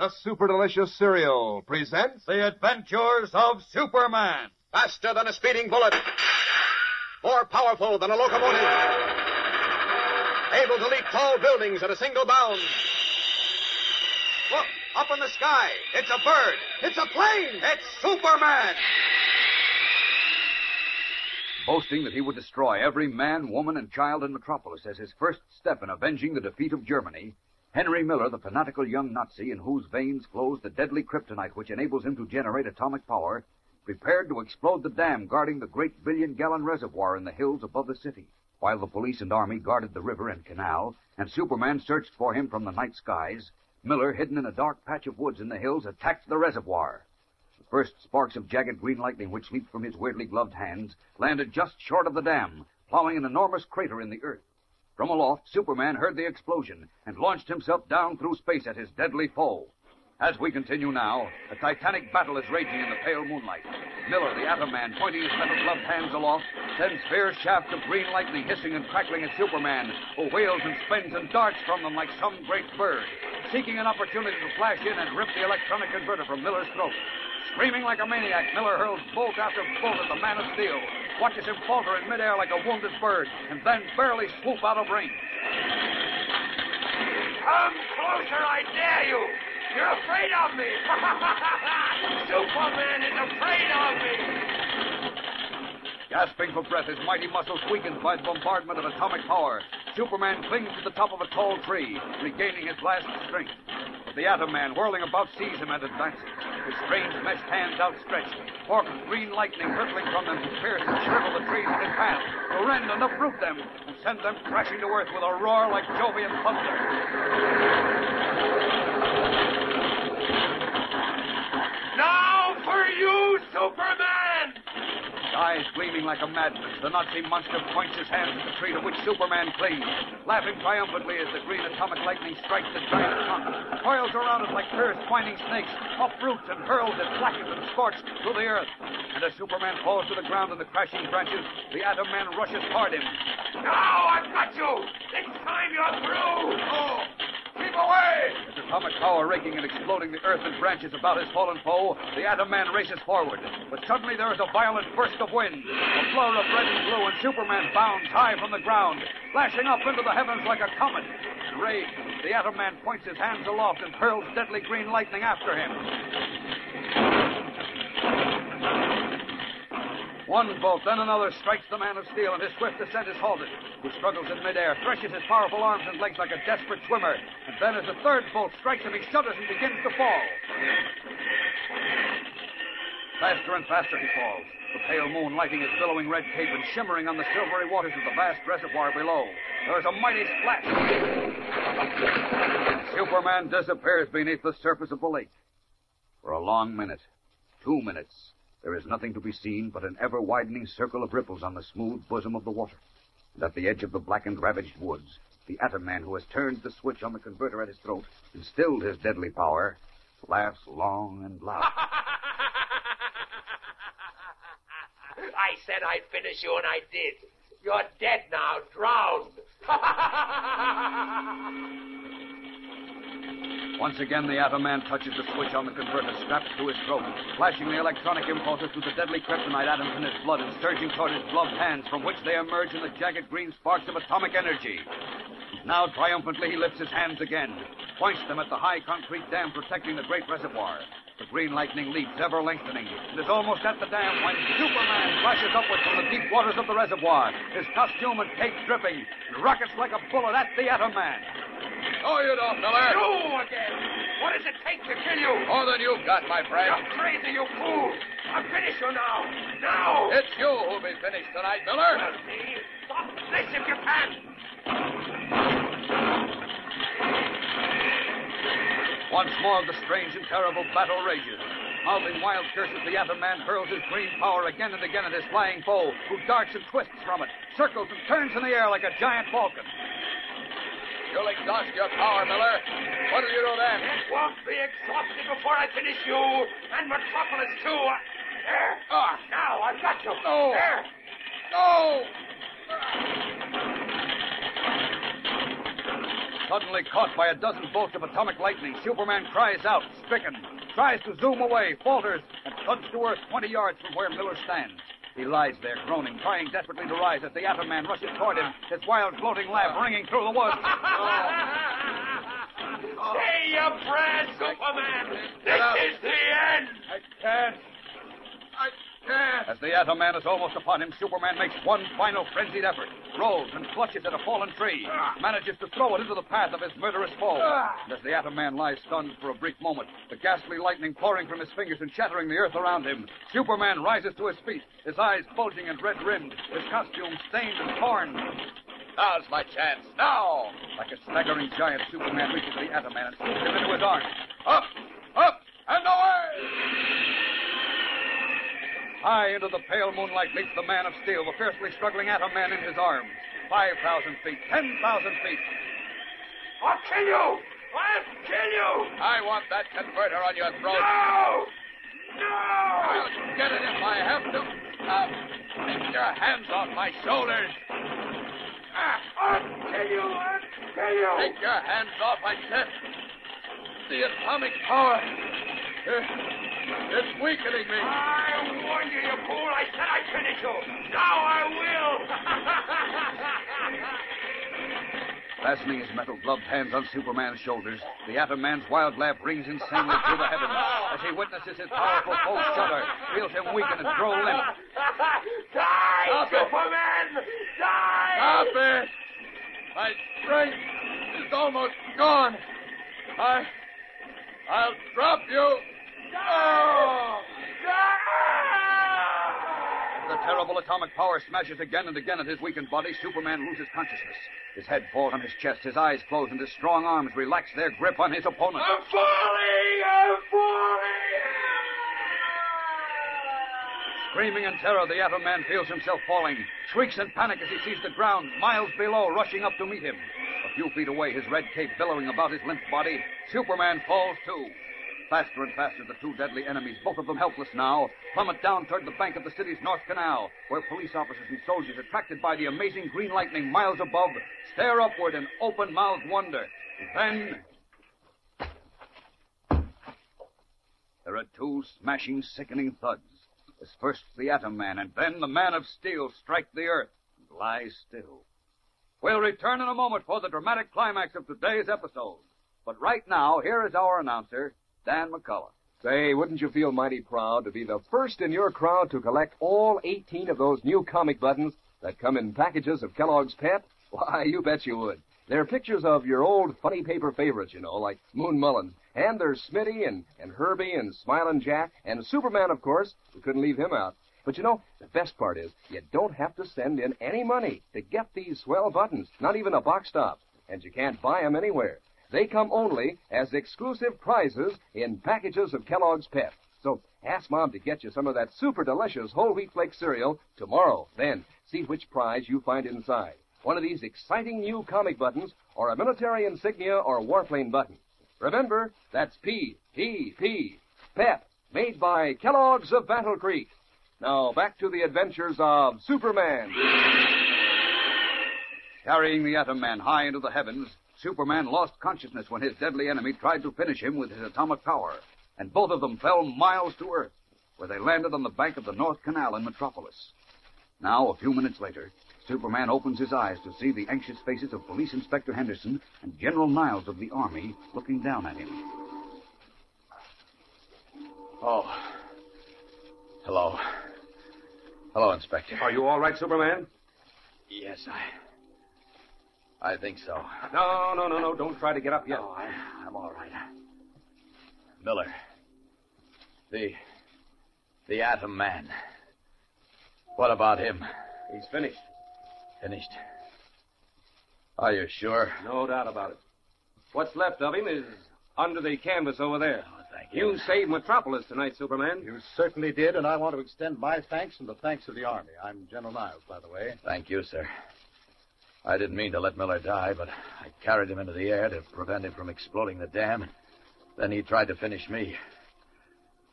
the super delicious cereal, presents The Adventures of Superman. faster than a speeding bullet, more powerful than a locomotive, able to leap tall buildings at a single bound. Look, up in the sky, it's a bird, it's a plane, it's Superman! boasting that he would destroy every man, woman, and child in Metropolis as his first step in avenging the defeat of Germany, Henry Miller, the fanatical young Nazi in whose veins flows the deadly kryptonite which enables him to generate atomic power, prepared to explode the dam guarding the great billion gallon reservoir in the hills above the city. While the police and army guarded the river and canal, and Superman searched for him from the night skies, Miller, hidden in a dark patch of woods in the hills, attacked the reservoir. The first sparks of jagged green lightning which leaped from his weirdly gloved hands landed just short of the dam, plowing an enormous crater in the earth. From aloft, Superman heard the explosion and launched himself down through space at his deadly foe. As we continue now, a titanic battle is raging in the pale moonlight. Miller, the Atom Man, pointing his metal gloved hands aloft, sends fierce shafts of green lightning hissing and crackling at Superman, who wheels and spins and darts from them like some great bird, seeking an opportunity to flash in and rip the electronic converter from Miller's throat. Screaming like a maniac, Miller hurls bolt after bolt at the Man of Steel, watches him falter in midair like a wounded bird, and then barely swoop out of range. Come closer, I dare you. You're afraid of me. Superman is afraid of me. Gasping for breath, his mighty muscles weakened by the bombardment of atomic power, Superman clings to the top of a tall tree, regaining his last strength. But the Atom Man, whirling about, sees him and advances. Strange meshed hands outstretched, forked green lightning hurtling from them to pierce and shrivel the trees in his path, to rend and uproot them, and send them crashing to earth with a roar like Jovian thunder. Now for you, Superman. Eyes gleaming like a madman's, the Nazi monster points his hand at the tree to which Superman clings, laughing triumphantly as the green atomic lightning strikes the giant trunk, coils around it like fierce twining snakes, uproots and hurls it, blackened and scorched, through the earth. And as Superman falls to the ground in the crashing branches, the Atom Man rushes toward him. Now I've got you. This time you're through. Oh, keep away. His atomic power raking and exploding the earth and branches about his fallen foe, the Atom Man races forward. But suddenly there is a violent burst of wind, a blur of red and blue, and Superman bounds high from the ground, flashing up into the heavens like a comet. Enraged, the Atom Man points his hands aloft and hurls deadly green lightning after him. One bolt, then another strikes the man of steel, and his swift descent is halted. He struggles in midair, threshes his powerful arms and legs like a desperate swimmer, and then as the third bolt strikes him, he shudders and begins to fall. Faster and faster he falls, the pale moon lighting his billowing red cape and shimmering on the silvery waters of the vast reservoir below. There is a mighty splash. Superman disappears beneath the surface of the lake. For a long minute, two minutes, there is nothing to be seen but an ever widening circle of ripples on the smooth bosom of the water. And at the edge of the blackened, ravaged woods, the Atom Man who has turned the switch on the converter at his throat and stilled his deadly power laughs long and loud. I said I'd finish you, and I did. You're dead now, drowned. Once again, the Atom Man touches the switch on the converter strapped to his throat, flashing the electronic impulses through the deadly kryptonite atoms in his blood and surging toward his gloved hands, from which they emerge in the jagged green sparks of atomic energy. Now, triumphantly, he lifts his hands again, points them at the high concrete dam protecting the great reservoir. The green lightning leaps, ever lengthening, and is almost at the dam when Superman flashes upward from the deep waters of the reservoir, his costume and cape dripping, and rockets like a bullet at the Atom Man. No, you don't, Miller. You again. What does it take to kill you? More than you've got, my friend. You're crazy, you fool. I'll finish you now. Now. It's you who'll be finished tonight, Miller. Well, see? Stop this if you can. Once more the strange and terrible battle rages. Mouthing wild curses, the Atom Man hurls his green power again and again at his flying foe, who darts and twists from it, circles and turns in the air like a giant falcon. You'll exhaust your power, Miller. What'll you do then? It won't be exhausted before I finish you, and Metropolis, too. There. Oh, now, I've got you. No. There. No! Suddenly caught by a dozen bolts of atomic lightning, Superman cries out, stricken, tries to zoom away, falters, and thuds to earth 20 yards from where Miller stands. He lies there, groaning, trying desperately to rise as the Atom Man rushes toward him, his wild, floating laugh ringing through the woods. Say your prayers, Superman. This is the end. I can't. As the Atom Man is almost upon him, Superman makes one final frenzied effort, rolls and clutches at a fallen tree, manages to throw it into the path of his murderous foe. And as the Atom Man lies stunned for a brief moment, the ghastly lightning pouring from his fingers and shattering the earth around him, Superman rises to his feet, his eyes bulging and red rimmed, his costume stained and torn. Now's my chance. Now. Like a staggering giant, Superman reaches the Atom Man and swoops him into his arms. Up, High into the pale moonlight leaps the Man of Steel, the fiercely struggling Atom Man in his arms. Five thousand feet, ten thousand feet. I'll kill you. I'll kill you. I want that converter on your throat. No. No. I'll get it if I have to. Now, take your hands off my shoulders. Ah, I'll kill you. I'll kill you. Take your hands off, I said. The atomic power. Uh, It's weakening me. I warned you, you fool. I said I'd finish you. Now I will. Fastening his metal gloved hands on Superman's shoulders, the Atom Man's wild laugh rings insanely through the heavens as he witnesses his powerful foe shudder, feels him weaken and grow limp. Die, Stop it. Superman. Die. Stop it! My strength is almost gone. I. I'll drop you. Oh! Terrible atomic power smashes again and again at his weakened body. Superman loses consciousness. His head falls on his chest, his eyes close, and his strong arms relax their grip on his opponent. I'm falling. I'm falling. Screaming in terror, the Atom Man feels himself falling, shrieks in panic as he sees the ground miles below rushing up to meet him. A few feet away, his red cape billowing about his limp body, Superman falls too. Faster and faster, the two deadly enemies, both of them helpless now, plummet down toward the bank of the city's North Canal, where police officers and soldiers, attracted by the amazing green lightning miles above, stare upward in open-mouthed wonder. Then there are two smashing, sickening thuds. As first the Atom Man and then the Man of Steel strike the earth and lie still. We'll return in a moment for the dramatic climax of today's episode. But right now, here is our announcer, Dan McCullough. Say, wouldn't you feel mighty proud to be the first in your crowd to collect all 18 of those new comic buttons that come in packages of Kellogg's Pep? Why, you bet you would. They're pictures of your old funny paper favorites, you know, like Moon Mullins. And there's Smitty and, and Herbie and Smiling Jack and Superman, of course. We couldn't leave him out. But you know, the best part is you don't have to send in any money to get these swell buttons, not even a box top. And you can't buy 'em anywhere. They come only as exclusive prizes in packages of Kellogg's Pep. So ask Mom to get you some of that super delicious whole wheat flake cereal tomorrow. Then see which prize you find inside. One of these exciting new comic buttons or a military insignia or warplane button. Remember, that's P, P, P, Pep, made by Kellogg's of Battle Creek. Now back to the adventures of Superman. Carrying the Atom Man high into the heavens, Superman lost consciousness when his deadly enemy tried to finish him with his atomic power, and both of them fell miles to earth, where they landed on the bank of the North Canal in Metropolis. Now, a few minutes later, Superman opens his eyes to see the anxious faces of Police Inspector Henderson and General Niles of the Army looking down at him. Oh. Hello. Hello, Inspector. Are you all right, Superman? Yes, I. I think so. No, no, no, no. Don't try to get up yet. No, I, I'm all right. Miller. The. The Atom Man. What about him? He's finished. Finished. Are you sure? No doubt about it. What's left of him is under the canvas over there. Oh, thank you. You saved Metropolis tonight, Superman. You certainly did, and I want to extend my thanks and the thanks of the Army. I'm General Niles, by the way. Thank you, sir. I didn't mean to let Miller die, but I carried him into the air to prevent him from exploding the dam. Then he tried to finish me.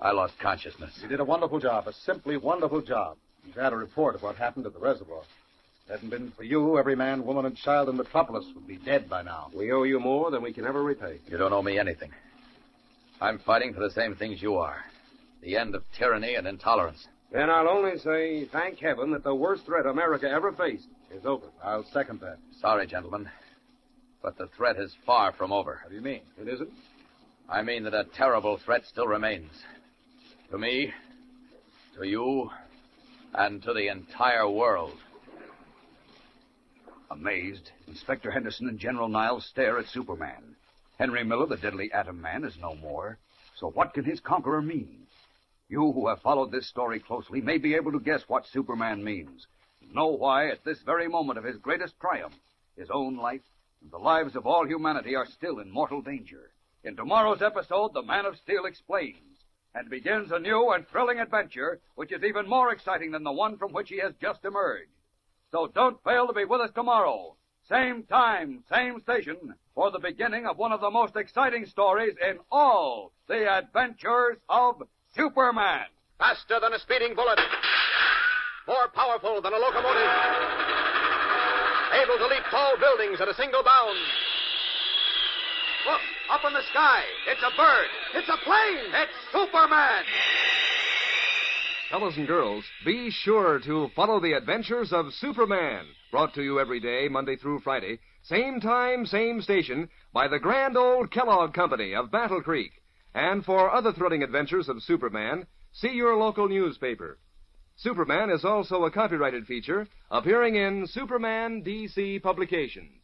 I lost consciousness. You did a wonderful job, a simply wonderful job. You've had a report of what happened at the reservoir. If it hadn't been for you, every man, woman, and child in Metropolis would be dead by now. We owe you more than we can ever repay. You don't owe me anything. I'm fighting for the same things you are the end of tyranny and intolerance. Then I'll only say, thank heaven that the worst threat America ever faced is over. I'll second that. Sorry, gentlemen, but the threat is far from over. How do you mean? It isn't? I mean that a terrible threat still remains. To me, to you, and to the entire world. Amazed, Inspector Henderson and General Niles stare at Superman. Henry Miller, the deadly atom man, is no more. So what can his conqueror mean? You who have followed this story closely may be able to guess what Superman means. Know why, at this very moment of his greatest triumph, his own life and the lives of all humanity are still in mortal danger. In tomorrow's episode, the Man of Steel explains and begins a new and thrilling adventure, which is even more exciting than the one from which he has just emerged. So don't fail to be with us tomorrow. Same time, same station, for the beginning of one of the most exciting stories in all the adventures of Superman. Faster than a speeding bullet. More powerful than a locomotive. Able to leap tall buildings at a single bound. Look, up in the sky. It's a bird. It's a plane. It's Superman. Fellows and girls, be sure to follow the adventures of Superman. Brought to you every day, Monday through Friday. Same time, same station, by the grand old Kellogg Company of Battle Creek. And for other thrilling adventures of Superman, see your local newspaper. Superman is also a copyrighted feature appearing in Superman DC Publications.